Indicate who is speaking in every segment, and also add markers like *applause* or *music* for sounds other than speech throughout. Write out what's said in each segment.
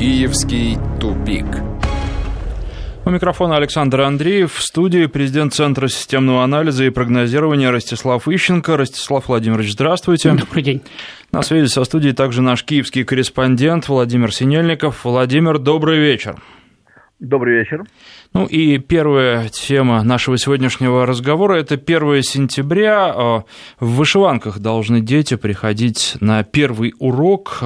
Speaker 1: Киевский тупик.
Speaker 2: У микрофона Александр Андреев. В студии президент Центра системного анализа и прогнозирования Ростислав Ищенко. Ростислав Владимирович, здравствуйте.
Speaker 3: Добрый день.
Speaker 2: На связи со студией также наш киевский корреспондент Владимир Синельников. Владимир, добрый вечер.
Speaker 4: Добрый вечер.
Speaker 2: Ну и первая тема нашего сегодняшнего разговора – это 1 сентября. В вышиванках должны дети приходить на первый урок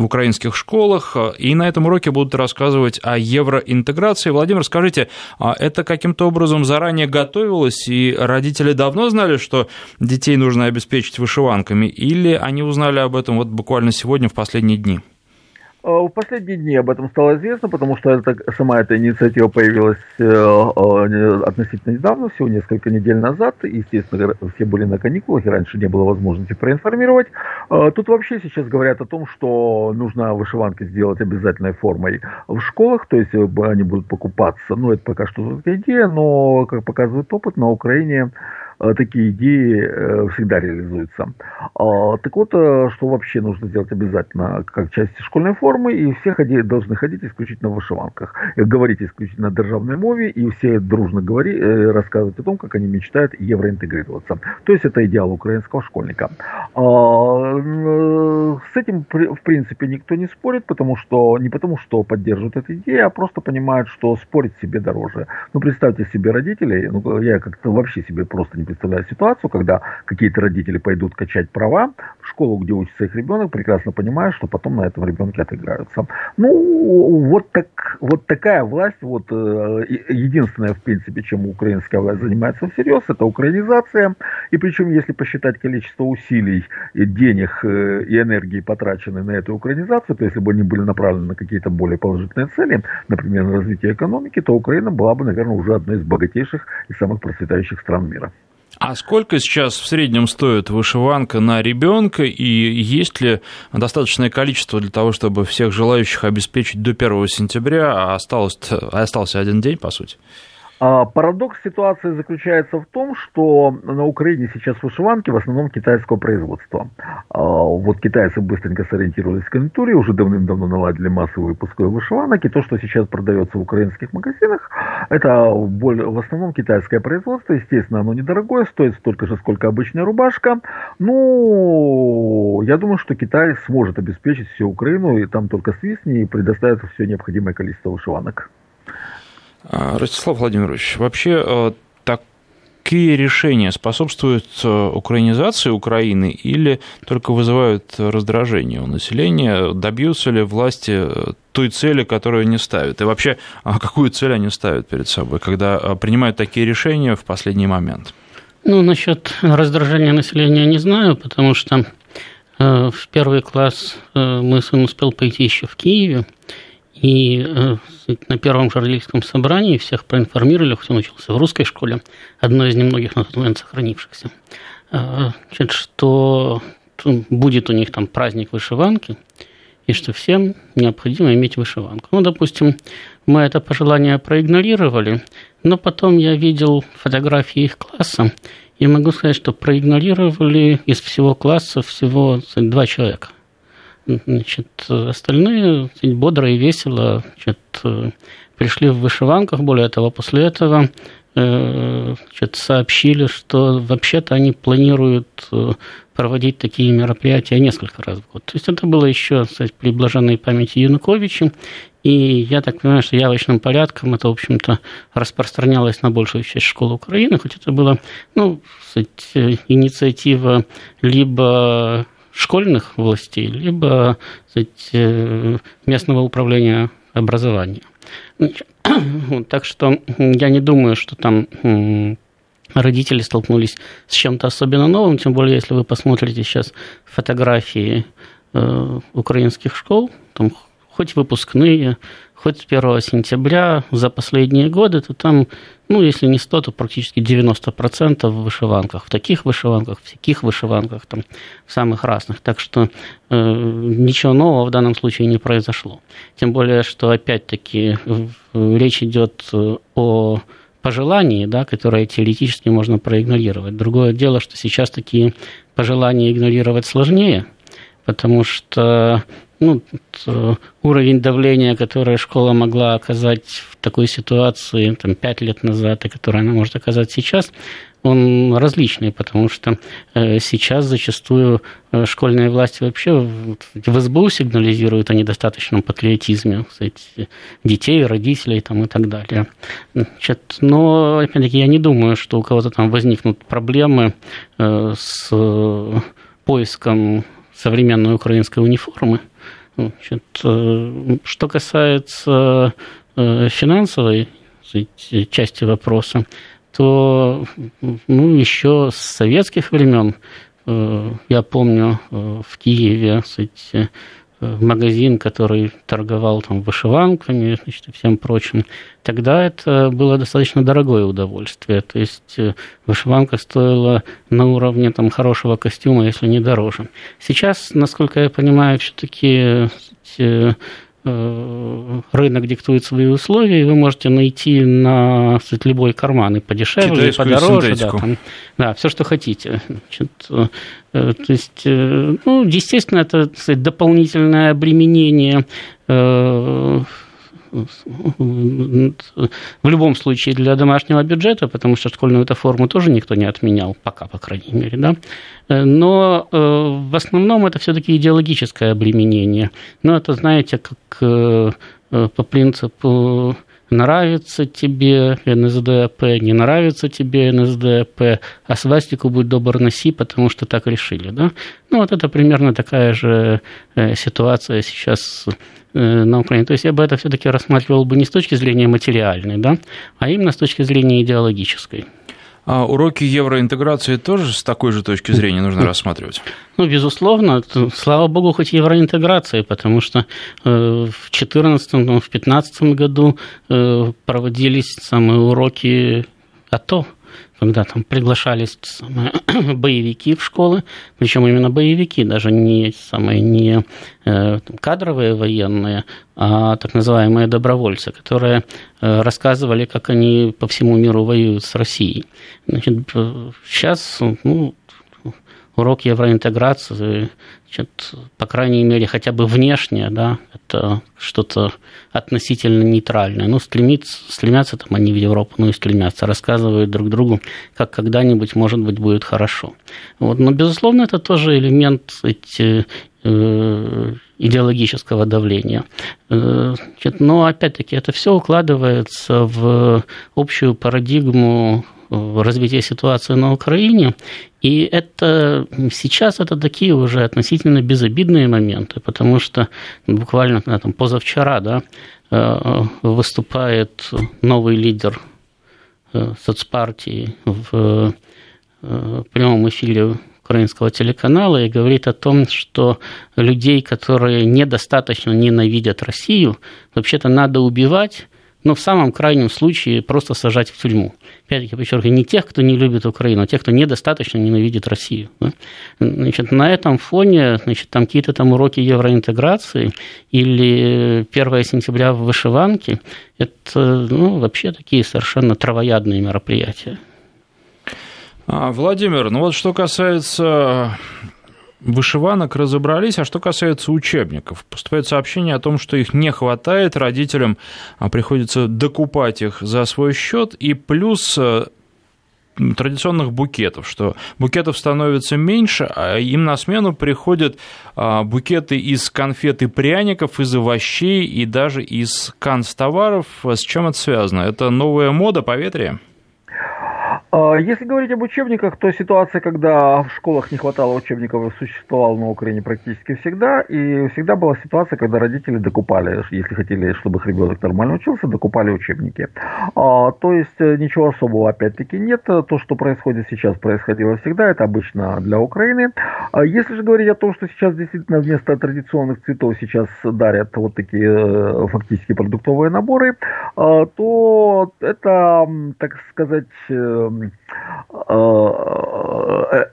Speaker 2: в украинских школах, и на этом уроке будут рассказывать о евроинтеграции. Владимир, скажите, а это каким-то образом заранее готовилось, и родители давно знали, что детей нужно обеспечить вышиванками, или они узнали об этом вот буквально сегодня, в последние дни?
Speaker 4: А, в последние дни об этом стало известно, потому что это, сама эта инициатива появилась э, э, относительно недавно, всего несколько недель назад. Естественно, все были на каникулах, и раньше не было возможности проинформировать. А, тут вообще сейчас говорят о том, что нужно вышиванки сделать обязательной формой в школах, то есть э, они будут покупаться. Ну, это пока что идея, но, как показывает опыт, на Украине Э, такие идеи э, всегда реализуются. А, так вот, э, что вообще нужно сделать обязательно как часть школьной формы, и все ходи, должны ходить исключительно в вышиванках, говорить исключительно на державной мове, и все дружно говори, рассказывать о том, как они мечтают евроинтегрироваться. То есть это идеал украинского школьника. А, с этим, в принципе, никто не спорит, потому что не потому, что поддерживают эту идею, а просто понимают, что спорить себе дороже. Ну, представьте себе родителей, ну, я как-то вообще себе просто не представляю ситуацию, когда какие-то родители пойдут качать права в школу, где учится их ребенок, прекрасно понимая, что потом на этом ребенке отыграются. Ну, вот, так, вот такая власть, вот э, единственное, в принципе, чем украинская власть занимается всерьез, это украинизация. И причем, если посчитать количество усилий, денег э, и энергии, потраченные на эту украинизацию, то если бы они были направлены на какие-то более положительные цели, например, на развитие экономики, то Украина была бы, наверное, уже одной из богатейших и самых процветающих стран мира.
Speaker 2: А сколько сейчас в среднем стоит вышиванка на ребенка и есть ли достаточное количество для того, чтобы всех желающих обеспечить до 1 сентября, а осталось, остался один день, по сути?
Speaker 4: А, парадокс ситуации заключается в том, что на Украине сейчас вышиванки в основном китайского производства. А, вот китайцы быстренько сориентировались в конъюнктуре, уже давным-давно наладили массовый выпуск вышиванок, и то, что сейчас продается в украинских магазинах, это в основном китайское производство. Естественно, оно недорогое, стоит столько же, сколько обычная рубашка. Ну, я думаю, что Китай сможет обеспечить всю Украину, и там только свистни и предоставит все необходимое количество вышиванок.
Speaker 2: А, Ростислав Владимирович, вообще э, такие решения способствуют э, украинизации Украины или только вызывают раздражение у населения? Добьются ли власти э, той цели, которую они ставят? И вообще, а какую цель они ставят перед собой, когда принимают такие решения в последний момент?
Speaker 3: Ну, насчет раздражения населения не знаю, потому что в первый класс мой сын успел пойти еще в Киеве, и э, на первом журналистском собрании всех проинформировали, он учился в русской школе, одной из немногих на тот момент сохранившихся, э, значит, что будет у них там праздник вышиванки, и что всем необходимо иметь вышиванку. Ну, допустим, мы это пожелание проигнорировали, но потом я видел фотографии их класса, и могу сказать, что проигнорировали из всего класса всего два человека – Значит, остальные бодро и весело значит, пришли в вышиванках. Более того, после этого э, значит, сообщили, что вообще-то они планируют э, проводить такие мероприятия несколько раз в год. То есть это было еще кстати, при блаженной памяти Януковича, и я так понимаю, что явочным порядком это, в общем-то, распространялось на большую часть школ Украины, хоть это была ну, кстати, инициатива либо школьных властей, либо сказать, э, местного управления образования. *clears throat* Так что я не думаю, что там родители столкнулись с чем-то особенно новым, тем более, если вы посмотрите сейчас фотографии э, украинских школ, там хоть выпускные, хоть с 1 сентября за последние годы, то там, ну, если не 100, то практически 90% в вышиванках. В таких вышиванках, в таких вышиванках, там, в самых разных. Так что э, ничего нового в данном случае не произошло. Тем более, что, опять-таки, речь идет э, о пожелании, да, которые теоретически можно проигнорировать. Другое дело, что сейчас такие пожелания игнорировать сложнее, потому что ну, уровень давления, которое школа могла оказать в такой ситуации там, 5 лет назад, и который она может оказать сейчас, он различный, потому что э, сейчас зачастую э, школьные власти вообще в СБУ сигнализируют о недостаточном патриотизме кстати, детей, родителей там, и так далее. Значит, но, опять-таки, я не думаю, что у кого-то там возникнут проблемы э, с поиском современной украинской униформы. Значит, что касается финансовой части вопроса, то ну, еще с советских времен, э, я помню, э, в Киеве кстати, э, магазин, который торговал там вышиванками значит, и всем прочим, тогда это было достаточно дорогое удовольствие. То есть вышиванка стоила на уровне там, хорошего костюма, если не дороже. Сейчас, насколько я понимаю, все-таки Э, рынок диктует свои условия, и вы можете найти на сказать, любой карман и подешевле, и подороже. Да, там, да, все, что хотите. Значит, э, то есть, э, ну, естественно, это сказать, дополнительное обременение в любом случае для домашнего бюджета, потому что школьную эту форму тоже никто не отменял, пока, по крайней мере, да. Но э, в основном это все-таки идеологическое обременение. Но это, знаете, как э, по принципу нравится тебе НСДАП, не нравится тебе НСДАП, а свастику будь добр носи, потому что так решили. Да? Ну, вот это примерно такая же э, ситуация сейчас Э, на Украине. То есть я бы это все-таки рассматривал бы не с точки зрения материальной, да, а именно с точки зрения идеологической.
Speaker 2: А уроки евроинтеграции тоже с такой же точки зрения нужно рассматривать?
Speaker 3: Ну, безусловно. Слава богу, хоть евроинтеграции, потому что э, в 2014 в 2015 году э, проводились самые уроки АТО когда там приглашались самые *clears throat* боевики в школы, причем именно боевики, даже не самые не э, кадровые военные, а так называемые добровольцы, которые э, рассказывали, как они по всему миру воюют с Россией. Значит, сейчас ну, урок евроинтеграции, значит, по крайней мере, хотя бы внешне, да, это что-то относительно нейтральное. Ну, стремится, стремятся там они в Европу, ну и стремятся, рассказывают друг другу, как когда-нибудь, может быть, будет хорошо. Вот. Но, безусловно, это тоже элемент эти, э, идеологического давления. Э, но, опять-таки, это все укладывается в общую парадигму развития ситуации на Украине. И это сейчас это такие уже относительно безобидные моменты, потому что буквально там, позавчера да, э, выступает новый лидер э, соцпартии в э, прямом эфире украинского телеканала и говорит о том, что людей, которые недостаточно ненавидят Россию, вообще-то надо убивать, но в самом крайнем случае просто сажать в тюрьму. Опять-таки, подчеркиваю, не тех, кто не любит Украину, а тех, кто недостаточно ненавидит Россию. Значит, на этом фоне значит, там какие-то там уроки евроинтеграции или 1 сентября в вышиванке – это ну, вообще такие совершенно травоядные мероприятия.
Speaker 2: А, Владимир, ну вот что касается вышиванок разобрались. А что касается учебников, поступает сообщение о том, что их не хватает, родителям а, приходится докупать их за свой счет, и плюс э, традиционных букетов, что букетов становится меньше, а им на смену приходят а, букеты из конфет и пряников, из овощей и даже из канцтоваров. С чем это связано? Это новая мода поветрия?
Speaker 4: А, если говорить об учебниках, то ситуация, когда в школах не хватало учебников, существовала на Украине практически всегда. И всегда была ситуация, когда родители докупали, если хотели, чтобы их ребенок нормально учился, докупали учебники. А, то есть э, ничего особого опять-таки нет. То, что происходит сейчас, происходило всегда. Это обычно для Украины. А если же говорить о том, что сейчас действительно вместо традиционных цветов сейчас дарят вот такие э, фактически продуктовые наборы, а, то это, так сказать, э, Э, э,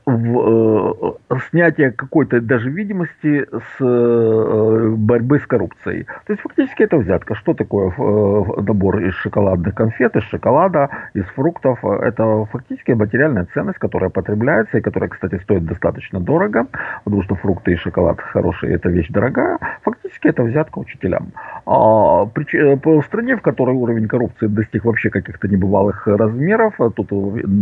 Speaker 4: в, снятие какой-то даже видимости с борьбы с коррупцией. То есть фактически это взятка. Что такое набор из шоколадных конфет, из шоколада, из фруктов? Это фактически материальная ценность, которая потребляется и которая, кстати, стоит достаточно дорого, потому что фрукты и шоколад хорошие, это вещь дорогая. Фактически это взятка учителям. А, в стране, в которой уровень коррупции достиг вообще каких-то небывалых размеров, тут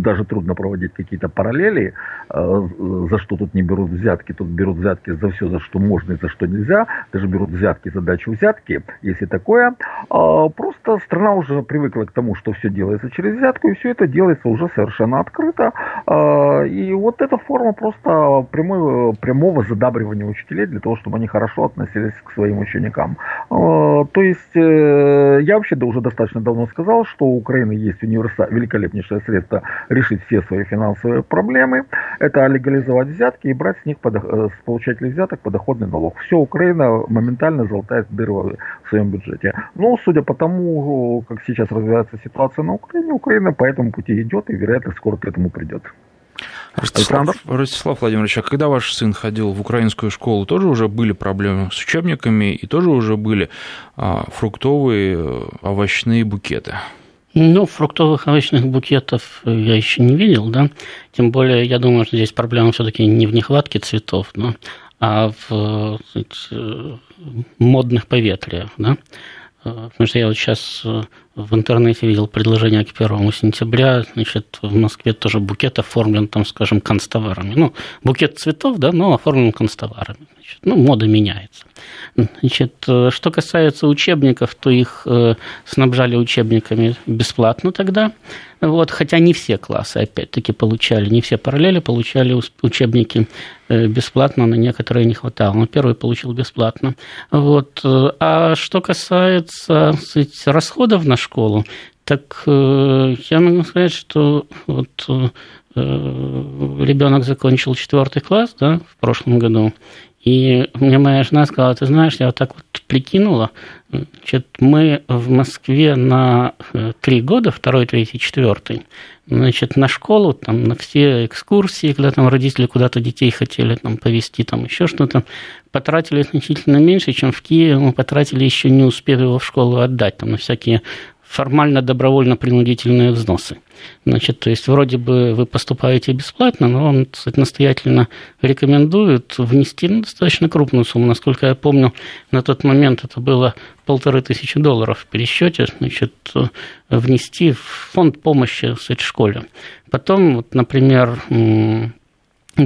Speaker 4: даже трудно проводить какие-то параллели, э, за что тут не берут взятки. Тут берут взятки за все, за что можно и за что нельзя. Даже берут взятки за дачу взятки, если такое. А, просто страна уже привыкла к тому, что все делается через взятку, и все это делается уже совершенно открыто. А, и вот эта форма просто прямой, прямого задабривания учителей для того, чтобы они хорошо относились к своим ученикам. А, то есть э, я вообще уже достаточно давно сказал, что у Украины есть универса... великолепнейшее средство решить все свои финансовые проблемы. Это легализовать взятки и брать с них, под... Э, с получателей взяток подоходный налог. Все, Украина моментально золотает дыры в своем бюджете. Но, судя по тому, как сейчас развивается ситуация на Украине, Украина по этому пути идет и, вероятно, скоро к этому придет.
Speaker 2: Ростислав, Ростислав Владимирович, а когда ваш сын ходил в украинскую школу, тоже уже были проблемы с учебниками и тоже уже были а, фруктовые, э, овощные букеты?
Speaker 3: Ну, фруктовых овощных букетов я еще не видел, да. Тем более, я думаю, что здесь проблема все-таки не в нехватке цветов, да, а в сказать, модных поветриях, да. Э, потому что я вот сейчас э, в интернете видел предложение к первому сентября, значит, в Москве тоже букет оформлен, там, скажем, констоварами. Ну, букет цветов, да, но оформлен констоварами. Значит, ну, мода меняется. Значит, э, что касается учебников, то их снабжали учебниками бесплатно тогда. Вот, хотя не все классы, опять-таки, получали, не все параллели получали учебники э, бесплатно, на некоторые не хватало. Но первый получил бесплатно. Вот. Э, а что касается сказать, расходов на школу, так э, я могу сказать, что вот ребенок закончил четвертый класс да, в прошлом году, и мне моя жена сказала, ты знаешь, я вот так вот прикинула, значит, мы в Москве на э, три года, второй, третий, четвертый, значит, на школу, там, на все экскурсии, когда там родители куда-то детей хотели там повезти, там еще что-то, потратили значительно меньше, чем в Киеве мы потратили, еще не успев его в школу отдать, там, на всякие формально добровольно-принудительные взносы. Значит, то есть вроде бы вы поступаете бесплатно, но он кстати, настоятельно рекомендует внести ну, достаточно крупную сумму. Насколько я помню, на тот момент это было полторы тысячи долларов в пересчете, значит, внести в фонд помощи кстати, школе. Потом, вот, например,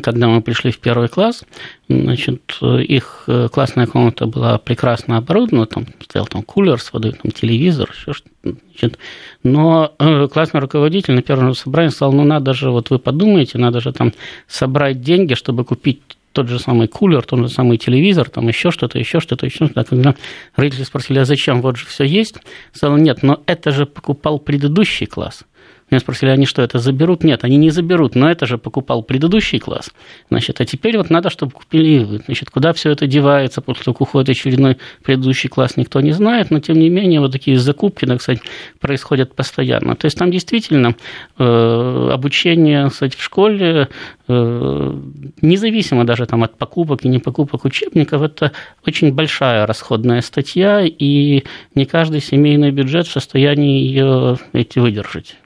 Speaker 3: когда мы пришли в первый класс, значит, их э, классная комната была прекрасно оборудована, там стоял там кулер с водой, там телевизор, еще что-то. но э, классный руководитель на первом собрании сказал, ну надо же, вот вы подумайте, надо же там собрать деньги, чтобы купить тот же самый кулер, тот же самый телевизор, там еще что-то, еще что-то, еще что-то. Когда родители спросили, а зачем, вот же все есть, сказал, нет, но это же покупал предыдущий класс. Меня спросили, они что, это заберут? Нет, они не заберут, но это же покупал предыдущий класс. Значит, а теперь вот надо, чтобы купили. Значит, куда все это девается, как уходит очередной предыдущий класс, никто не знает, но тем не менее вот такие закупки, так сказать, происходят постоянно. То есть там действительно э, обучение, кстати, в школе, э, независимо даже там от покупок и не покупок учебников, это очень большая расходная статья, и не каждый семейный бюджет в состоянии ее эти выдержать.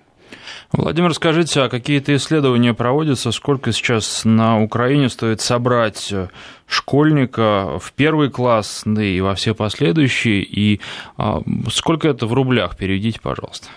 Speaker 2: Владимир, скажите, а какие-то исследования проводятся? Сколько сейчас на Украине стоит собрать э, школьника в первый класс, да и во все последующие? И а, сколько это в рублях? Переведите, пожалуйста.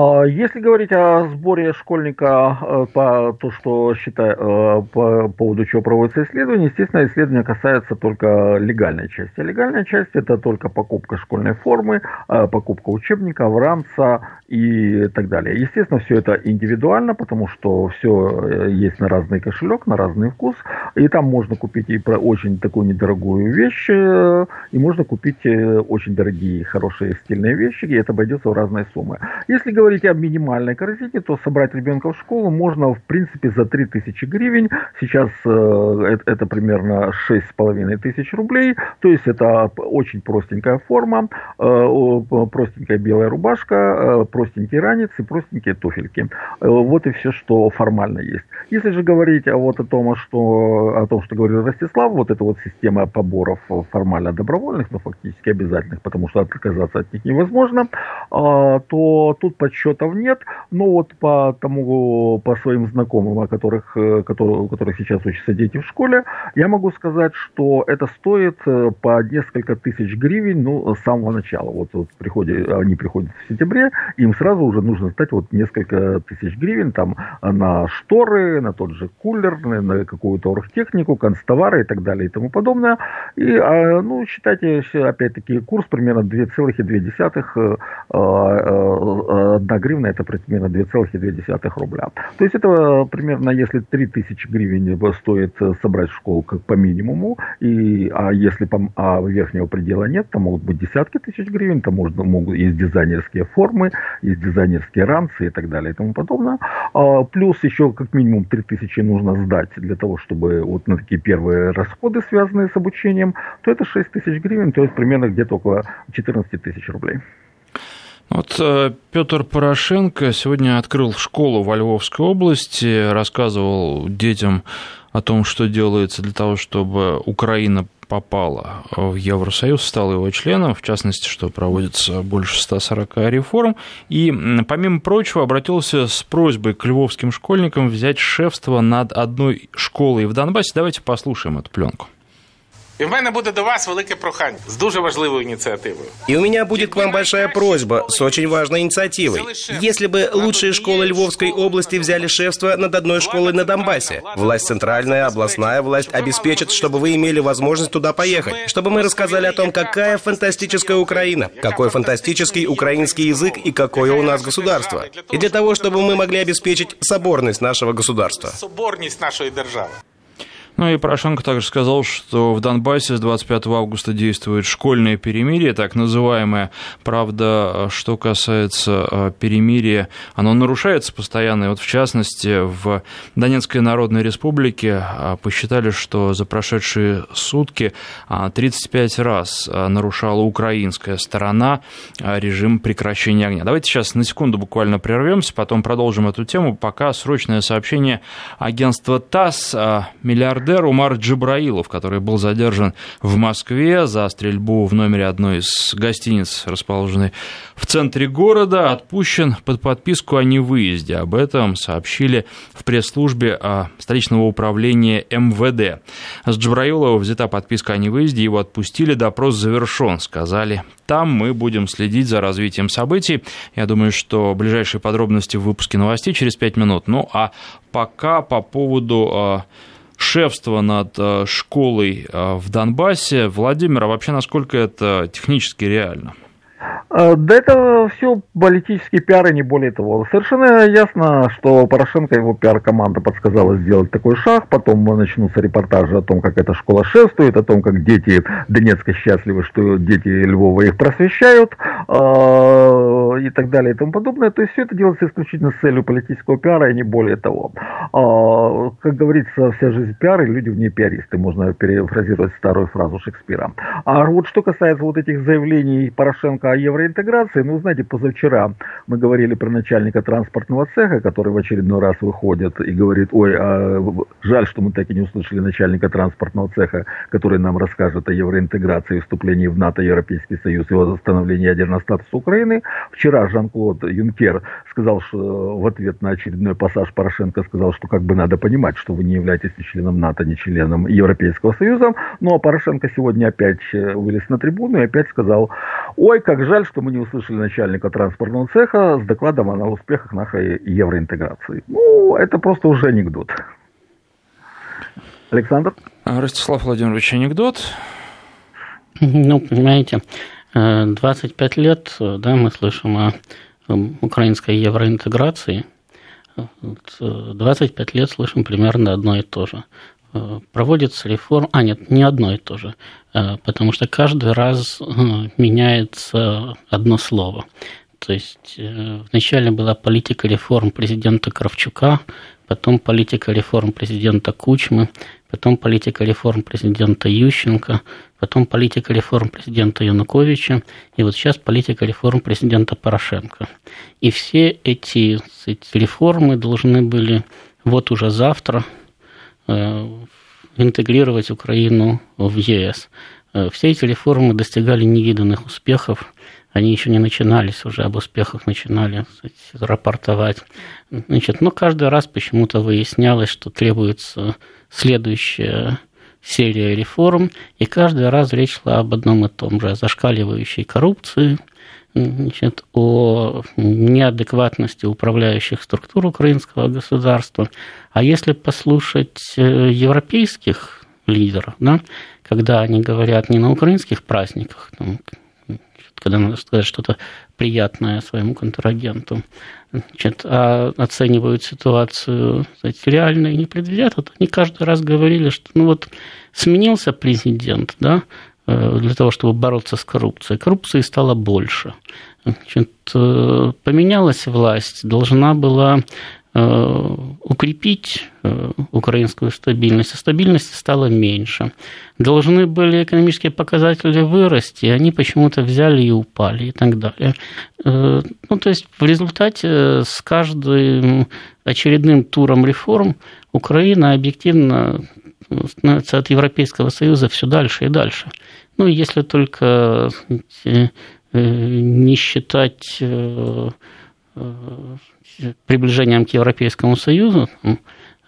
Speaker 4: А если говорить о сборе школьника э, по то, что считаю, э, по поводу чего проводится исследование, естественно, исследование касается только легальной части. Легальная часть это только покупка школьной формы, э, покупка учебника, ранца и так далее. Естественно, все это индивидуально, потому что все есть на разный кошелек, на разный вкус, и там можно купить и про очень такую недорогую вещь, и можно купить очень дорогие, хорошие стильные вещи, и это обойдется в разные суммы. Если говорить говорите о минимальной корзине, то собрать ребенка в школу можно, в принципе, за 3000 гривен. Сейчас э, это примерно 6,5 тысяч рублей. То есть это очень простенькая форма, э, простенькая белая рубашка, э, простенький ранец и простенькие туфельки. Вот и все, что формально есть. Если же говорить вот о том, что, о том, что говорил Ростислав, вот эта вот система поборов формально добровольных, но фактически обязательных, потому что отказаться от них невозможно, а, то тут подсчетов нет. Но вот по тому, по своим знакомым, о которых, э, которые, у которых сейчас учатся дети в школе, я могу сказать, что это стоит э, по несколько тысяч гривен, ну, с самого начала. Вот, вот приходят, они приходят в сентябре, им сразу уже нужно сдать вот несколько тысяч гривен там на шторы, на тот же кулер, на какую-то оргтехнику, констовары и так далее и тому подобное. И, а, ну, считайте, опять-таки, курс примерно 2,2 1 гривна это примерно 2,2 рубля. То есть это примерно, если 3000 гривен стоит собрать школу как по минимуму, и, а если по, а верхнего предела нет, там могут быть десятки тысяч гривен, там можно, могут, есть дизайнерские формы, есть дизайнерские ранцы и так далее и тому подобное. А, плюс еще как минимум 3000 нужно сдать для того, чтобы вот на такие первые расходы, связанные с обучением, то это 6 тысяч гривен, то есть примерно где-то около 14 тысяч рублей.
Speaker 2: Вот э, Петр Порошенко сегодня открыл школу во Львовской области, рассказывал детям о том, что делается для того, чтобы Украина попала в Евросоюз, стала его членом, в частности, что проводится больше 140 реформ, и, помимо прочего, обратился с просьбой к львовским школьникам взять шефство над одной школой в Донбассе. Давайте послушаем эту пленку.
Speaker 5: И в мене буде до вас велике прохання с дуже важливой инициативой.
Speaker 6: И у меня будет к вам большая просьба с очень важной инициативой. Если бы лучшие школы Львовской области взяли шефство над одной школой на Донбассе, власть центральная, областная власть обеспечит, чтобы вы имели возможность туда поехать, чтобы мы рассказали о том, какая фантастическая Украина, какой фантастический украинский язык и какое у нас государство. И для того, чтобы мы могли обеспечить соборность нашего государства.
Speaker 5: Соборность нашей державы.
Speaker 2: Ну и Порошенко также сказал, что в Донбассе с 25 августа действует школьное перемирие, так называемое. Правда, что касается э, перемирия, оно нарушается постоянно. И вот в частности, в Донецкой Народной Республике э, посчитали, что за прошедшие сутки 35 э, раз нарушала украинская сторона режим прекращения огня. Давайте сейчас на секунду буквально прервемся, потом продолжим эту тему. Пока срочное сообщение агентства ТАСС. Миллиард миллиардер Умар Джабраилов, который был задержан в Москве за стрельбу в номере одной из гостиниц, расположенной в центре города, отпущен под подписку о невыезде. Об этом сообщили в пресс-службе столичного управления МВД. С Джабраилова взята подписка о невыезде, его отпустили, допрос завершен, сказали. Там мы будем следить за развитием событий. Я думаю, что ближайшие подробности в выпуске новостей через пять минут. Ну а пока по поводу а, шефство над э, школой э, в Донбассе. Владимир, а вообще насколько это технически реально?
Speaker 4: А, да это все политический пиар и не более того. Совершенно ясно, что Порошенко его пиар-команда подсказала сделать такой шаг, потом начнутся репортажи о том, как эта школа шествует, о том, как дети Донецка счастливы, что дети Львова их просвещают а, и так далее и тому подобное. То есть все это делается исключительно с целью политического пиара и не более того. А, как говорится, вся жизнь пиар, и люди в ней пиаристы, можно перефразировать старую фразу Шекспира. А вот что касается вот этих заявлений Порошенко о евроинтеграции, ну, знаете, позавчера мы говорили про начальника транспортного цеха, который в очередной раз выходит и говорит, ой, а жаль, что мы так и не услышали начальника транспортного цеха, который нам расскажет о евроинтеграции, вступлении в НАТО, Европейский Союз и восстановлении ядерного статуса Украины. Вчера Жан-Клод Юнкер сказал, что в ответ на очередной пассаж Порошенко сказал, что как бы надо понимать, что вы не являетесь ни членом НАТО, ни членом Европейского Союза. Ну, а Порошенко сегодня опять э, вылез на трибуну и опять сказал, ой, как жаль, что мы не услышали начальника транспортного цеха с докладом о успехах нашей евроинтеграции. Ну, это просто уже анекдот. Александр?
Speaker 2: Ростислав Владимирович, анекдот?
Speaker 3: Ну, понимаете, 25 э, лет, да, мы слышим о украинской евроинтеграции. 25 лет слышим примерно одно и то же. Э, проводится реформа, а нет, не одно и то же, э, потому что каждый раз э, меняется одно слово. То есть вначале была политика реформ президента Кравчука, потом политика реформ президента Кучмы, потом политика реформ президента Ющенко, потом политика реформ президента Януковича, и вот сейчас политика реформ президента Порошенко. И все эти, эти реформы должны были вот уже завтра интегрировать Украину в ЕС. Э, все эти реформы достигали невиданных успехов они еще не начинались, уже об успехах начинали сказать, рапортовать. Значит, но каждый раз почему-то выяснялось, что требуется следующая серия реформ, и каждый раз речь шла об одном и том же, о зашкаливающей коррупции, значит, о неадекватности управляющих структур украинского государства. А если послушать э, европейских лидеров, да, когда они говорят не на украинских праздниках, там, когда надо сказать что-то приятное своему контрагенту, значит, а оценивают ситуацию кстати, реально и не предвидят, вот они каждый раз говорили, что ну вот сменился президент, да, для того, чтобы бороться с коррупцией. Коррупции стало больше. Значит, э, поменялась власть, должна была Э, укрепить э, украинскую стабильность, а стабильности стало меньше. Должны были экономические показатели вырасти, они почему-то взяли и упали и так далее. Э, ну, то есть в результате с каждым очередным туром реформ Украина объективно становится от Европейского Союза все дальше и дальше. Ну, если только не считать приближением к Европейскому Союзу,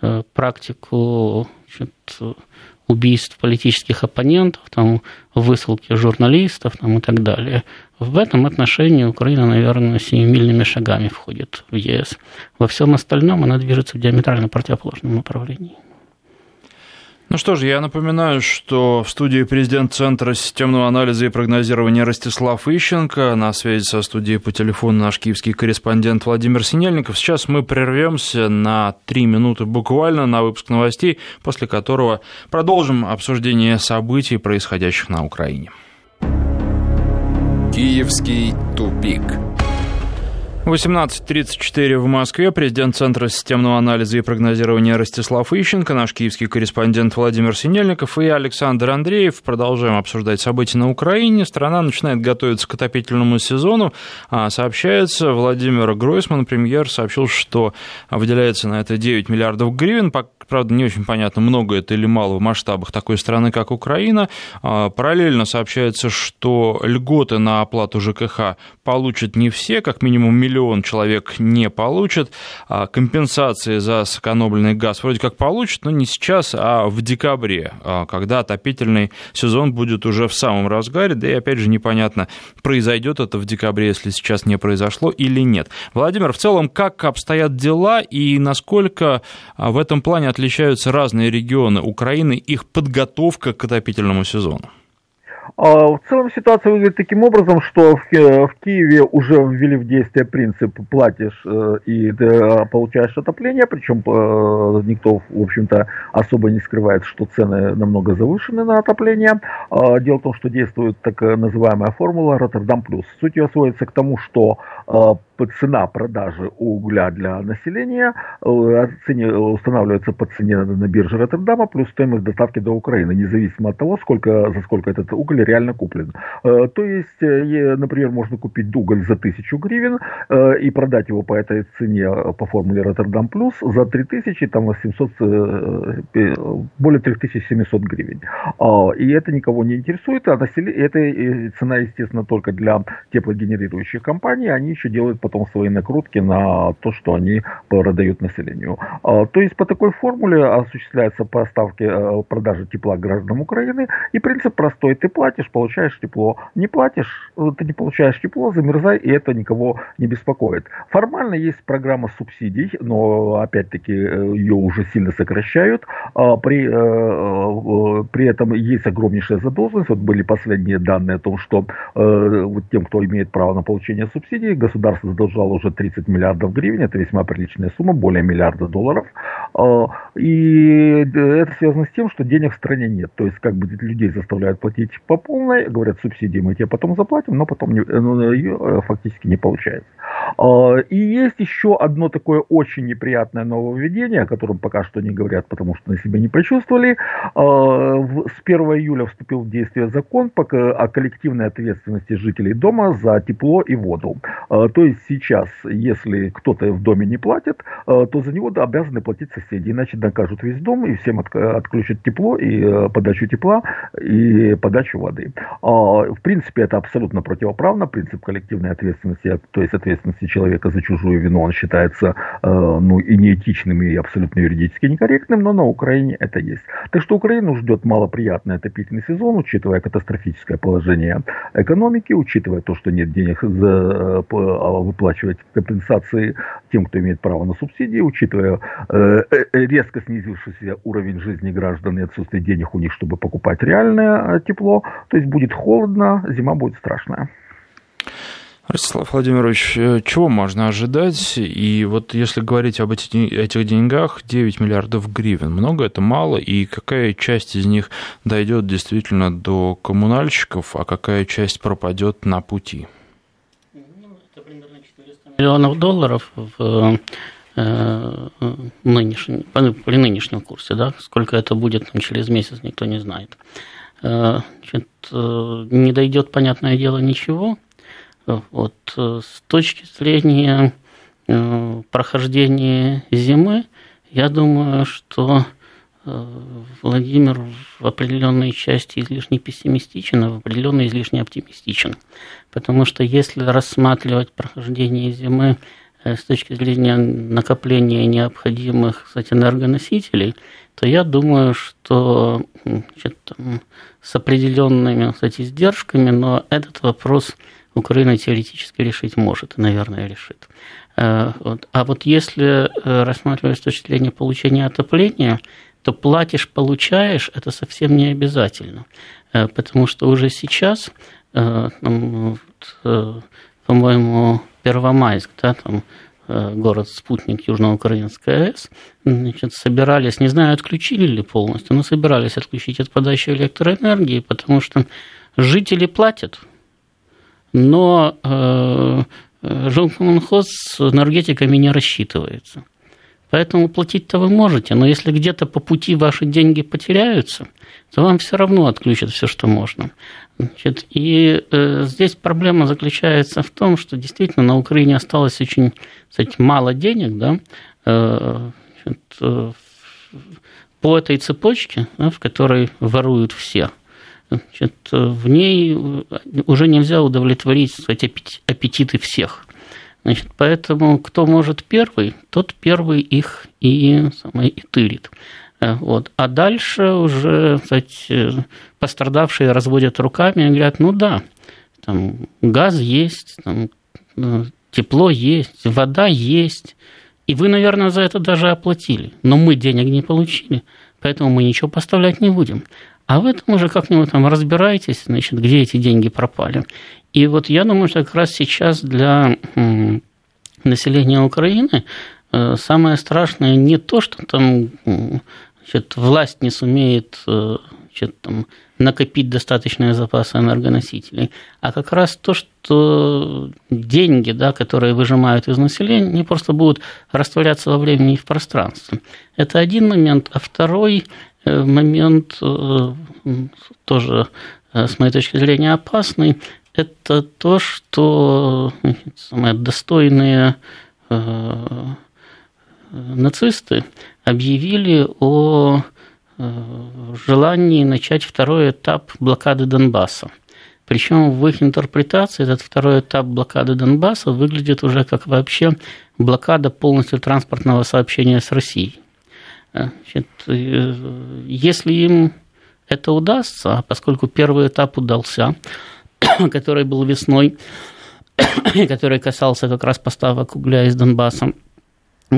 Speaker 3: э, практику значит, убийств политических оппонентов, там, высылки журналистов там, и так далее. В этом отношении Украина, наверное, семимильными шагами входит в ЕС. Во всем остальном она движется в диаметрально противоположном направлении.
Speaker 2: Ну что ж, я напоминаю, что в студии президент Центра системного анализа и прогнозирования Ростислав Ищенко, на связи со студией по телефону наш киевский корреспондент Владимир Синельников. Сейчас мы прервемся на три минуты буквально на выпуск новостей, после которого продолжим обсуждение событий, происходящих на Украине.
Speaker 1: Киевский тупик.
Speaker 2: 18.34 в Москве. Президент Центра системного анализа и прогнозирования Ростислав Ищенко, наш киевский корреспондент Владимир Синельников и Александр Андреев. Продолжаем обсуждать события на Украине. Страна начинает готовиться к отопительному сезону. А, сообщается, Владимир Гройсман, премьер, сообщил, что выделяется на это 9 миллиардов гривен. Правда, не очень понятно, много это или мало в масштабах такой страны, как Украина. А, параллельно сообщается, что льготы на оплату ЖКХ получат не все, как минимум миллион человек не получат. А компенсации за сэкономленный газ вроде как получат, но не сейчас, а в декабре, а, когда отопительный сезон будет уже в самом разгаре. Да и опять же непонятно, произойдет это в декабре, если сейчас не произошло или нет. Владимир, в целом, как обстоят дела и насколько в этом плане отличаются отличаются разные регионы Украины, их подготовка к отопительному сезону?
Speaker 4: А, в целом ситуация выглядит таким образом, что в, в Киеве уже ввели в действие принцип платишь э, и получаешь отопление, причем э, никто, в общем-то, особо не скрывает, что цены намного завышены на отопление. А, дело в том, что действует так называемая формула Роттердам плюс. Суть ее сводится к тому, что э, цена продажи угля для населения э, цене, устанавливается по цене на бирже Роттердама плюс стоимость доставки до Украины, независимо от того, сколько, за сколько этот уголь реально куплен. Э, то есть, э, например, можно купить уголь за 1000 гривен и продать его по этой цене по формуле Роттердам плюс за 3000, там 800, более 3700 гривен. И это никого не интересует, а население, это цена, естественно, только для теплогенерирующих компаний, они еще делают потом свои накрутки на то, что они продают населению. А, то есть по такой формуле осуществляется поставки, э, продажи тепла гражданам Украины. И принцип простой. Ты платишь, получаешь тепло. Не платишь, э, ты не получаешь тепло, замерзай, и это никого не беспокоит. Формально есть программа субсидий, но опять-таки э, ее уже сильно сокращают. А, при, при этом есть огромнейшая задолженность. Вот были последние данные о том, что вот тем, кто имеет право на получение субсидий, государство задолжало уже 30 миллиардов гривен, это весьма приличная сумма, более миллиарда долларов. И это связано с тем, что денег в стране нет. То есть, как бы людей заставляют платить по полной, говорят, субсидии мы тебе потом заплатим, но потом не, ну, ее фактически не получается. И есть еще одно такое очень неприятное нововведение, о котором пока что не говорят, потому что на себя не почувствовали. С 1 июля вступил в действие закон о коллективной ответственности жителей дома за тепло и воду. То есть сейчас, если кто-то в доме не платит, то за него обязаны платить соседи, иначе накажут весь дом и всем отключат тепло и э, подачу тепла и подачу воды. В принципе, это абсолютно противоправно. Принцип коллективной ответственности, то есть ответственности человека за чужую вину, он считается э, ну, и неэтичным, и абсолютно юридически некорректным, но на Украине это есть. Так что Украину ждет малоприятный отопительный сезон, учитывая катастрофическое положение экономики, учитывая то, что нет денег за, э, выплачивать компенсации тем, кто имеет право на субсидии, учитывая э, резко снизившийся уровень жизни граждан и отсутствие денег у них, чтобы покупать реальное тепло. То есть будет холодно, зима будет страшная.
Speaker 2: Ростислав Владимирович, э, чего можно ожидать? И вот если говорить об этих деньгах, 9 миллиардов гривен, много это мало? И какая часть из них дойдет действительно до коммунальщиков, а какая часть пропадет на пути?
Speaker 3: Ну, это примерно 400 миллионов долларов в э, нынешнем, при нынешнем курсе, да, сколько это будет там, через месяц, никто не знает. Э, значит, не дойдет, понятное дело, ничего, вот, э, с точки зрения э, прохождения зимы, я думаю, что э, Владимир в определенной части излишне пессимистичен, а в определенной излишне оптимистичен. Потому что если рассматривать прохождение зимы с точки зрения накопления необходимых кстати, энергоносителей, то я думаю, что значит, с определенными кстати, издержками, но этот вопрос Украина теоретически решить может, и, наверное, решит. Э, а вот если э, рассматривать с точки зрения получения отопления, то платишь, получаешь, это совсем не обязательно. Э, потому что уже сейчас, по-моему, Первомайск, да, там город-спутник Южноукраинская АЭС, значит, собирались, не знаю, отключили ли полностью, но собирались отключить от подачи электроэнергии, потому что жители платят, но э, жилкоммунхоз с энергетиками не рассчитывается. Поэтому платить-то вы можете, но если где-то по пути ваши деньги потеряются, то вам все равно отключат все, что можно. Значит, и э, здесь проблема заключается в том, что действительно на Украине осталось очень кстати, мало денег, да, э, значит, э, по этой цепочке, да, в которой воруют все – Значит, в ней уже нельзя удовлетворить кстати, аппетиты всех. Значит, поэтому кто может первый, тот первый их и, самое, и тырит. Вот. А дальше уже кстати, пострадавшие разводят руками и говорят, ну да, там газ есть, там, э, тепло есть, вода есть, и вы, наверное, за это даже оплатили, но мы денег не получили, поэтому мы ничего поставлять не будем. А в этом уже как-нибудь там разбирайтесь, значит, где эти деньги пропали. И вот я думаю, что как раз сейчас для населения Украины э, самое страшное не то, что там значит, власть не сумеет э, значит, там, накопить достаточные запасы энергоносителей, а как раз то, что деньги, да, которые выжимают из населения, не просто будут растворяться во времени и в пространстве. Это один момент. А второй момент э, тоже, э, с моей точки зрения, опасный. Это то, что самые достойные нацисты объявили о желании начать второй этап блокады Донбасса. Причем в их интерпретации этот второй этап блокады Донбасса выглядит уже как вообще блокада полностью транспортного сообщения с Россией. Значит, э, если им это удастся, а поскольку первый этап удался, *coughs* который был весной, *coughs* который касался как раз поставок угля из Донбасса,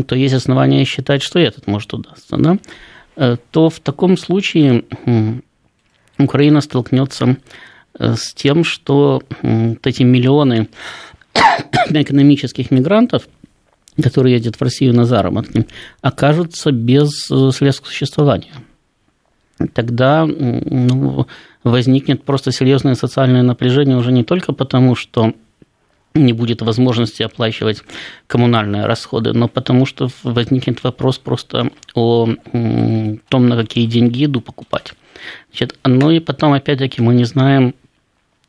Speaker 3: то есть основания считать, что этот может удастся, да? Э, то в таком случае Украина столкнется э, с тем, что вот эти миллионы *coughs* экономических мигрантов – который едет в Россию на заработки, окажутся без средств к существованию. Тогда ну, возникнет просто серьезное социальное напряжение уже не только потому, что не будет возможности оплачивать коммунальные расходы, но потому что возникнет вопрос просто о том, на какие деньги еду покупать. Значит, ну и потом, опять-таки, мы не знаем,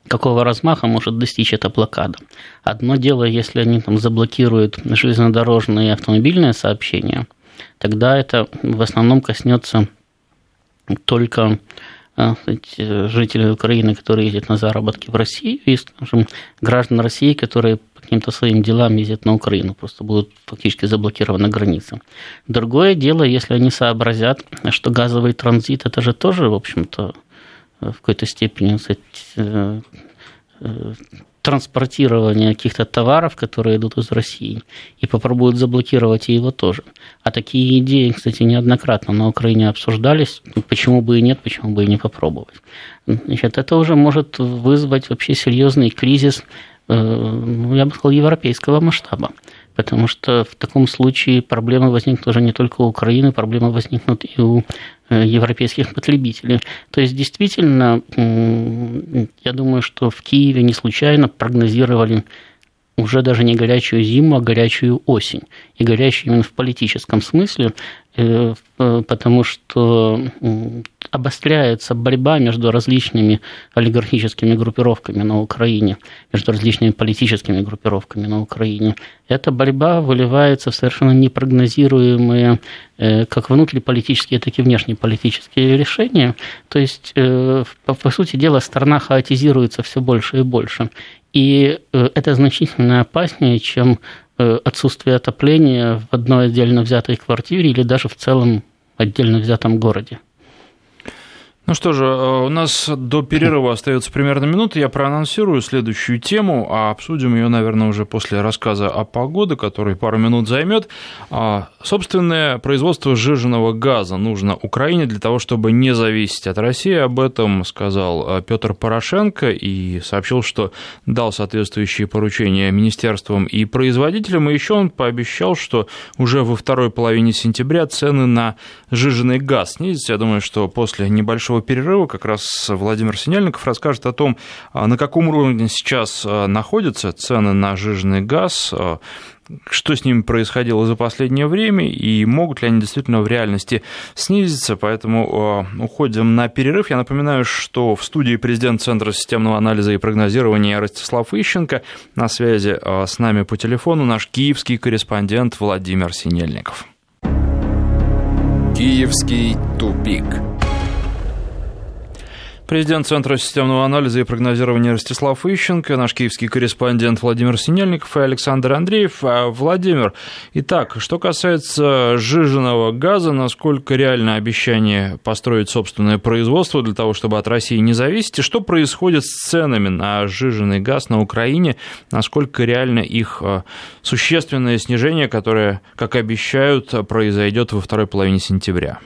Speaker 3: какого размаха может достичь эта блокада. Одно дело, если они там заблокируют железнодорожные и автомобильные сообщения, тогда это в основном коснется только а, жителей Украины, которые ездят на заработки в Россию, и, скажем, граждан России, которые по каким-то своим делам ездят на Украину, просто будут фактически заблокированы границы. Другое дело, если они сообразят, что газовый транзит – это же тоже, в общем-то, в какой-то степени э, э, транспортирование каких-то товаров, которые идут из России, и попробуют заблокировать и его тоже. А такие идеи, кстати, неоднократно на Украине обсуждались, почему бы и нет, почему бы и не попробовать. Значит, это уже может вызвать вообще серьезный кризис, э, ну, я бы сказал, европейского масштаба. Потому что в таком случае проблемы возникнут уже не только у Украины, проблемы возникнут и у Э, европейских потребителей. То есть, действительно, я думаю, что в Киеве не случайно прогнозировали уже даже не горячую зиму, а горячую осень. И горячую именно в политическом смысле, э, э, потому что обостряется борьба между различными олигархическими группировками на Украине, между различными политическими группировками на Украине. Эта борьба выливается в совершенно непрогнозируемые э, как внутриполитические, так и внешнеполитические решения. То есть, по сути дела, страна хаотизируется все больше и больше. И э, это значительно опаснее, чем э, отсутствие отопления в одной отдельно взятой квартире или даже в целом отдельно взятом городе.
Speaker 2: Ну что же, э, у нас до перерыва остается примерно минута. Я проанонсирую следующую тему, а обсудим ее, наверное, уже после рассказа о погоде, который пару минут займет. А, собственное производство сжиженного газа нужно Украине для того, чтобы не зависеть от России. Об этом сказал э, Петр Порошенко и сообщил, что дал соответствующие поручения министерствам и производителям. И еще он пообещал, что уже во второй половине сентября цены на сжиженный газ снизятся. Я думаю, что после небольшого небольшого перерыва как раз Владимир Синельников расскажет о том, а, на каком уровне сейчас а, находятся цены на жиженый газ, а, что с ними происходило за последнее время и могут ли они действительно в реальности снизиться. Поэтому уходим на перерыв. Я напоминаю, что в студии президент Центра системного анализа и прогнозирования Ростислав Ищенко. На связи с нами по телефону наш киевский корреспондент Владимир Синельников.
Speaker 1: Киевский тупик.
Speaker 2: Президент Центра системного анализа и прогнозирования Ростислав Ищенко, наш киевский корреспондент Владимир Синельников и Александр Андреев. А, Владимир, итак, что касается жиженного газа, насколько реально обещание построить собственное производство для того, чтобы от России не зависеть, и что происходит с ценами на жиженый газ на Украине, насколько реально их а, существенное снижение, которое, как обещают, произойдет во второй половине сентября?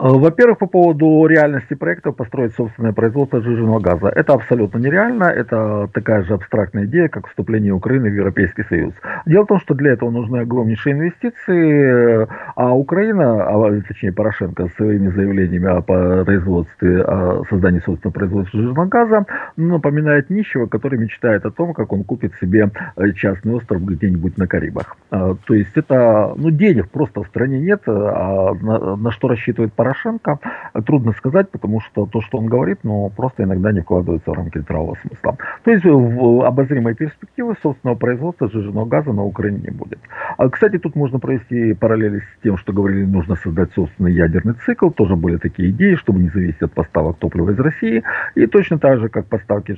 Speaker 4: Э, во-первых, по поводу реальности проекта построить собственное производство сжиженного газа. Это абсолютно нереально, это такая же абстрактная идея, как вступление Украины в Европейский Союз. Дело в том, что для этого нужны огромнейшие инвестиции, а Украина, а точнее Порошенко своими заявлениями о производстве, о создании собственного производства сжиженного газа, напоминает нищего, который мечтает о том, как он купит себе э, частный остров где-нибудь на Карибах. Э, то есть это, ну денег просто в стране нет, а на, на что рассчитывает Порошенко Порошенко, трудно сказать, потому что то, что он говорит, ну, просто иногда не вкладывается в рамки здравого смысла. То есть в обозримой перспективы собственного производства сжиженного газа на Украине не будет. А, кстати, тут можно провести параллели с тем, что говорили, нужно создать собственный ядерный цикл. Тоже были такие идеи, чтобы не зависеть от поставок топлива из России. И точно так же, как поставки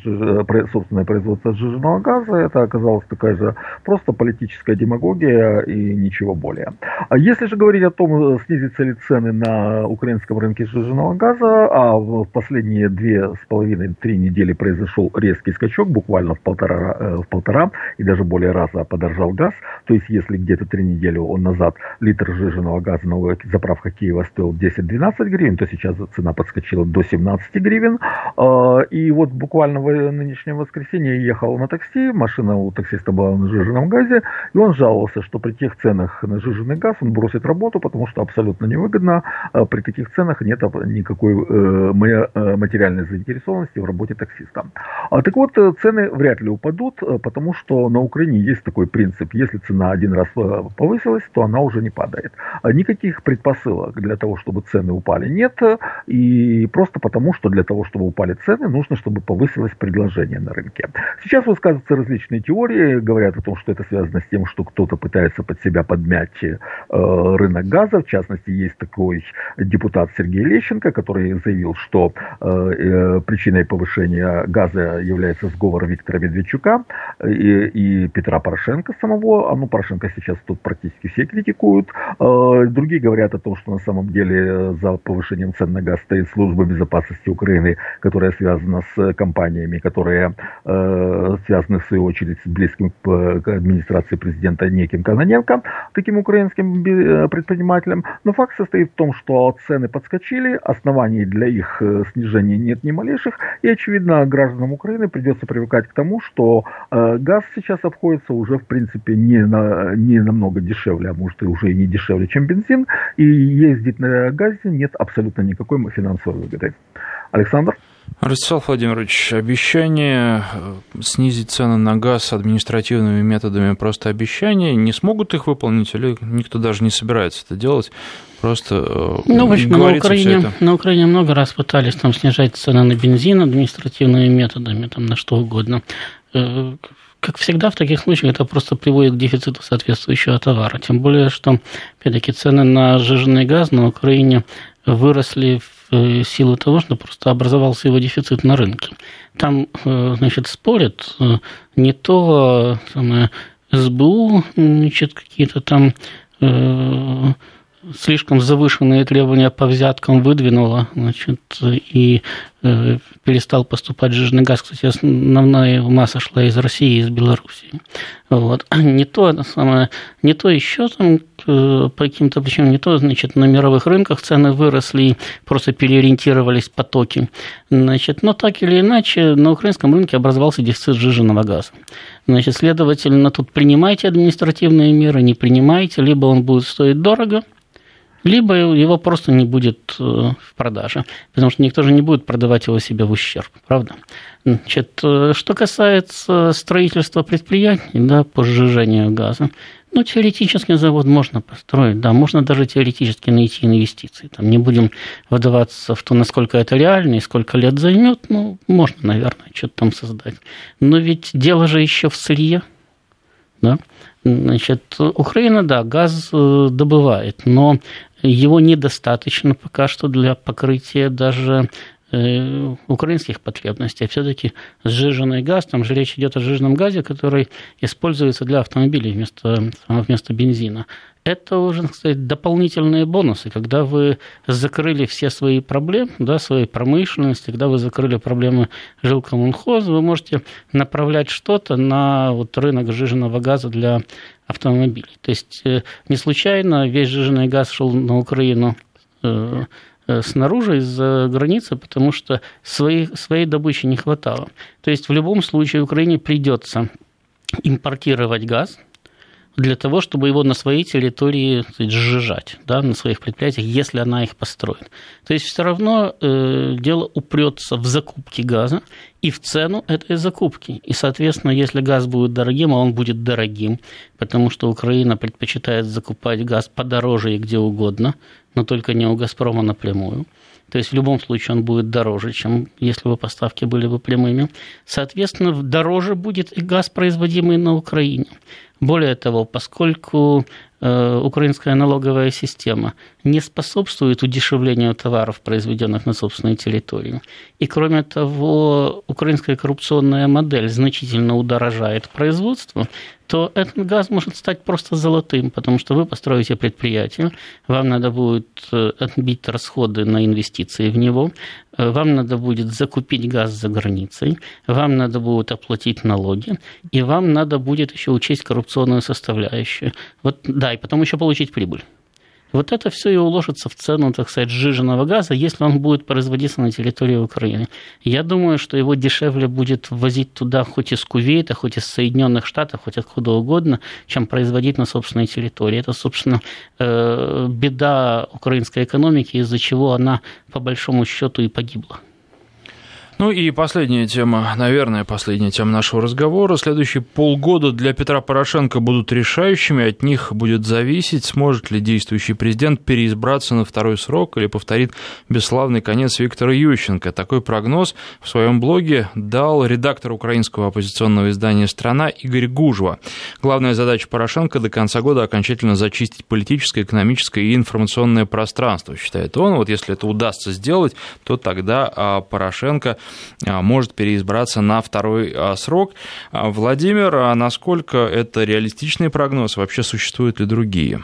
Speaker 4: собственное производство сжиженного газа, это оказалась такая же просто политическая демагогия и ничего более. А если же говорить о том, снизятся ли цены на украинском рынке сжиженного газа, а в последние две с половиной-три недели произошел резкий скачок, буквально в полтора, э, в полтора и даже более раза подорожал газ. То есть, если где-то три недели назад литр сжиженного газа на заправках Киева стоил 10-12 гривен, то сейчас цена подскочила до 17 гривен. А, и вот буквально в нынешнее воскресенье я ехал на такси, машина у таксиста была на сжиженном газе, и он жаловался, что при тех ценах на сжиженный газ он бросит работу, потому что абсолютно невыгодно. А при таких ценах нет никакой э, э, материальной заинтересованности в работе таксиста. А так вот, э, цены вряд ли упадут, потому что на Украине есть такой принцип. Если цена один раз повысилась, то она уже не падает. Никаких предпосылок для того, чтобы цены упали, нет. И просто потому, что для того, чтобы упали цены, нужно, чтобы повысилось предложение на рынке. Сейчас высказываются различные теории, говорят о том, что это связано с тем, что кто-то пытается под себя подмять рынок газа. В частности, есть такой депутат Сергей Лещенко, который заявил, что э, э, причиной повышения газа является сговор Виктора Медведчука и, и Петра Порошенко самого. А ну, Порошенко сейчас тут практически все критикуют. Э, другие говорят о том, что на самом деле за повышением цен на газ стоит служба безопасности Украины, которая связана с компаниями, которые э, связаны в свою очередь с близким к администрации президента неким Каноненко, таким украинским э, предпринимателем. Но факт состоит в том, что цены подскочили, оснований для их э, снижения нет ни малейших, и, очевидно, гражданам Украины придется привыкать к тому, что э, газ сейчас обходится уже, в принципе, не, на, не намного дешевле, а может и уже и не дешевле, чем бензин, и ездить на газе нет абсолютно никакой финансовой выгоды. Александр?
Speaker 2: Ростислав Владимирович, обещание э, снизить цены на газ административными методами просто обещания, не смогут их выполнить или никто даже не собирается это делать? Просто э,
Speaker 3: ну, в общем, на Украине, на Украине много раз пытались там снижать цены на бензин административными методами, там на что угодно. Э, как всегда в таких случаях это просто приводит к дефициту соответствующего товара. Тем более, что, опять-таки, цены на сжиженный газ на Украине выросли в Э, силу того, что просто образовался его дефицит на рынке. Там, значит, спорят не то самое, СБУ, значит, какие-то там слишком завышенные требования по взяткам выдвинула, значит, и э, перестал поступать жирный газ. Кстати, основная масса шла из России из Белоруссии. Вот. *clears throat* Не то, это самое, не то еще там по каким-то причинам, не то, значит, на мировых рынках цены выросли просто переориентировались потоки. Значит, но так или иначе, на украинском рынке образовался дефицит жиженного газа. Значит, следовательно, тут принимайте административные меры, не принимайте, либо он будет стоить дорого – либо его просто не будет э, в продаже, потому что никто же не будет продавать его себе в ущерб, правда? Значит, э, что касается строительства предприятий да, по сжижению газа, ну, теоретически завод можно построить, да, можно даже теоретически найти инвестиции. Там не будем выдаваться в то, насколько это реально и сколько лет займет, ну, можно, наверное, что-то там создать. Но ведь дело же еще в сырье, да. Значит, Украина, да, газ э, добывает, но его недостаточно пока что для покрытия даже э, украинских потребностей. А все-таки сжиженный газ, там же речь идет о сжиженном газе, который используется для автомобилей вместо, вместо бензина. Это уже, сказать, дополнительные бонусы. Когда вы закрыли все свои проблемы, да, своей промышленности, когда вы закрыли проблемы жилкомунхоза, вы можете направлять что-то на вот рынок сжиженного газа для автомобилей. То есть э, не случайно весь жиженый газ шел на Украину э, э, снаружи, из-за границы, потому что своей, своей добычи не хватало. То есть в любом случае Украине придется импортировать газ – для того, чтобы его на своей территории сказать, сжижать, да, на своих предприятиях, если она их построит. То есть все равно э, дело упрется в закупке газа и в цену этой закупки. И, соответственно, если газ будет дорогим, а он будет дорогим, потому что Украина предпочитает закупать газ подороже и где угодно, но только не у «Газпрома» напрямую, то есть в любом случае он будет дороже, чем если бы поставки были бы прямыми. Соответственно, дороже будет и газ, производимый на Украине. Более того, поскольку украинская налоговая система не способствует удешевлению товаров, произведенных на собственной территории. И кроме того, украинская коррупционная модель значительно удорожает производство, то этот газ может стать просто золотым, потому что вы построите предприятие, вам надо будет э, отбить расходы на инвестиции в него, э, вам надо будет закупить газ за границей, вам надо будет оплатить налоги, и вам надо будет еще учесть коррупционную составляющую. Вот, да, и потом еще получить прибыль. Вот это все и уложится в цену, так сказать, сжиженного газа, если он будет производиться на территории Украины. Я думаю, что его дешевле будет возить туда хоть из Кувейта, хоть из Соединенных Штатов, хоть откуда угодно, чем производить на собственной территории. Это, собственно, э, беда украинской экономики, из-за чего она, по большому счету, и погибла.
Speaker 2: Ну и последняя тема, наверное, последняя тема нашего разговора. Следующие полгода для Петра Порошенко будут решающими, от них будет зависеть, сможет ли действующий президент переизбраться на второй срок или повторит бесславный конец Виктора Ющенко. Такой прогноз в своем блоге дал редактор украинского оппозиционного издания «Страна» Игорь Гужва. Главная задача Порошенко до конца года окончательно зачистить политическое, экономическое и информационное пространство, считает он. Вот если это удастся сделать, то тогда а, Порошенко может переизбраться на второй а, срок. А, Владимир, насколько это реалистичный прогноз? Вообще существуют ли другие?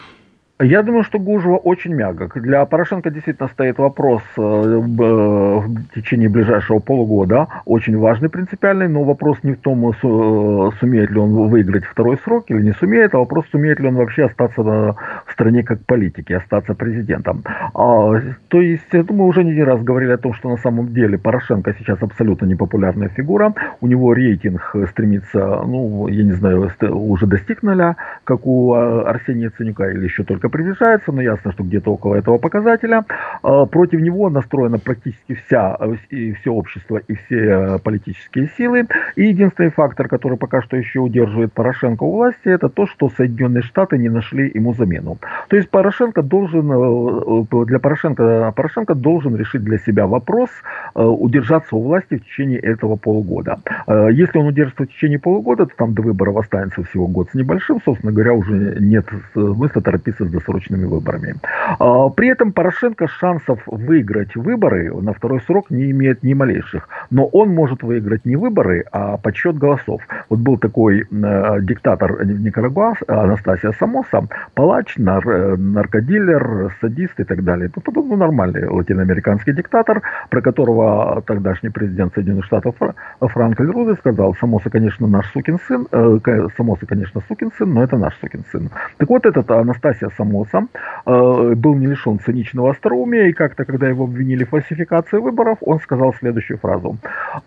Speaker 4: Я думаю, что Гужева очень мягок. Для Порошенко действительно стоит вопрос э, в течение ближайшего полугода, очень важный, принципиальный, но вопрос не в том, э, сумеет ли он выиграть второй срок или не сумеет, а вопрос, сумеет ли он вообще остаться в стране как политики, остаться президентом. А, то есть, мы уже не раз говорили о том, что на самом деле Порошенко сейчас абсолютно непопулярная фигура, у него рейтинг стремится, ну, я не знаю, уже достиг нуля, как у э, Арсения Ценюка, или еще только приближается, но ясно, что где-то около этого показателя. А, против него настроена практически вся, и все общество и все э, политические силы. И единственный фактор, который пока что еще удерживает Порошенко у власти, это то, что Соединенные Штаты не нашли ему замену. То есть Порошенко должен, э, э, для Порошенко, Порошенко должен решить для себя вопрос удержаться у власти в течение этого полугода. Если он удержится в течение полугода, то там до выборов останется всего год с небольшим, собственно говоря, уже нет смысла торопиться с досрочными выборами. А, при этом Порошенко шансов выиграть выборы на второй срок не имеет ни малейших. Но он может выиграть не выборы, а подсчет голосов. Вот был такой э, диктатор Никарагуа, Анастасия Самоса, палач, нар, э, наркодилер, садист и так далее. Ну, ну, нормальный латиноамериканский диктатор, про которого тогдашний президент Соединенных Штатов Франклин Рузвельт сказал, Самоса, конечно, наш сукин сын, э, Самоса, конечно, сукин сын, но это наш сукин сын. Так вот, этот Анастасия Самоса Формоса, э, был не лишен циничного остроумия, и как-то, когда его обвинили в фальсификации выборов, он сказал следующую фразу.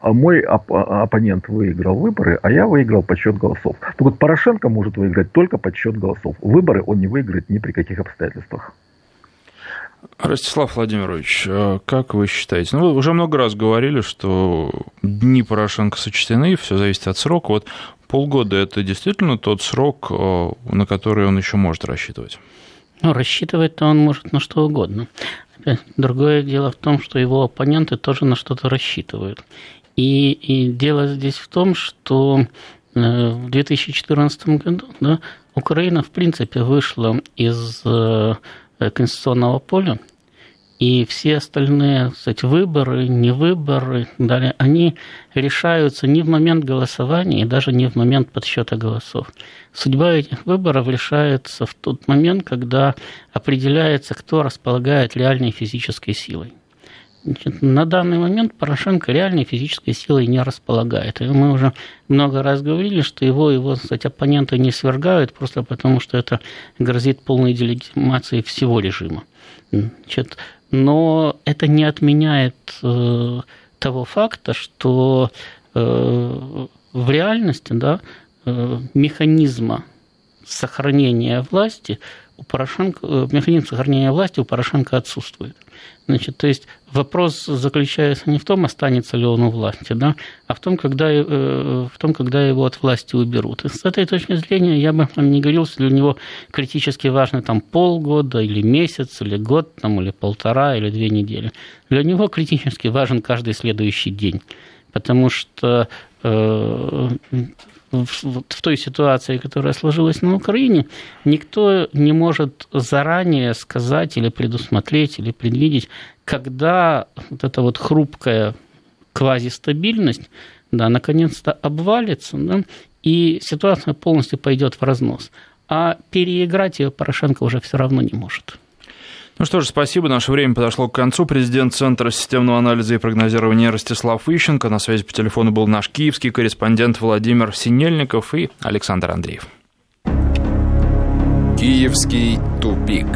Speaker 4: «Мой оп- оппонент выиграл выборы, а я выиграл подсчет голосов». Так вот, Порошенко может выиграть только подсчет голосов. Выборы он не выиграет ни при каких обстоятельствах.
Speaker 2: Ростислав Владимирович, э, как вы считаете? Ну, вы уже много раз говорили, что дни Порошенко сочтены, все зависит от срока. Вот полгода – это действительно тот срок, э, на который он еще может рассчитывать?
Speaker 3: Ну, рассчитывать-то он может на что угодно. Другое дело в том, что его оппоненты тоже на что-то рассчитывают. И, и дело здесь в том, что э, в 2014 году да, Украина, в принципе, вышла из э, конституционного поля, и все остальные кстати, выборы, не выборы, далее, они решаются не в момент голосования и даже не в момент подсчета голосов. Судьба этих выборов решается в тот момент, когда определяется, кто располагает реальной физической силой. Значит, на данный момент Порошенко реальной физической силой не располагает. И мы уже много раз говорили, что его, его кстати, оппоненты не свергают, просто потому что это грозит полной делегитимацией всего режима. Значит, но это не отменяет э, того факта, что э, в реальности да, э, механизма сохранения власти у Порошенко, э, механизм сохранения власти у Порошенко отсутствует. Значит, то есть вопрос заключается не в том, останется ли он у власти, да, а в том, когда, э, в том, когда его от власти уберут. И с этой точки зрения я бы там не говорил, что для него критически важно там полгода или месяц, или год, там, или полтора, или две недели. Для него критически важен каждый следующий день потому что э, в той ситуации, которая сложилась на Украине, никто не может заранее сказать или предусмотреть, или предвидеть, когда вот эта вот хрупкая квазистабильность, да, наконец-то обвалится, да, и ситуация полностью пойдет в разнос. А переиграть ее Порошенко уже все равно не может.
Speaker 2: Ну что ж, спасибо. Наше время подошло к концу. Президент Центра системного анализа и прогнозирования Ростислав Ищенко. На связи по телефону был наш киевский корреспондент Владимир Синельников и Александр Андреев.
Speaker 1: Киевский тупик.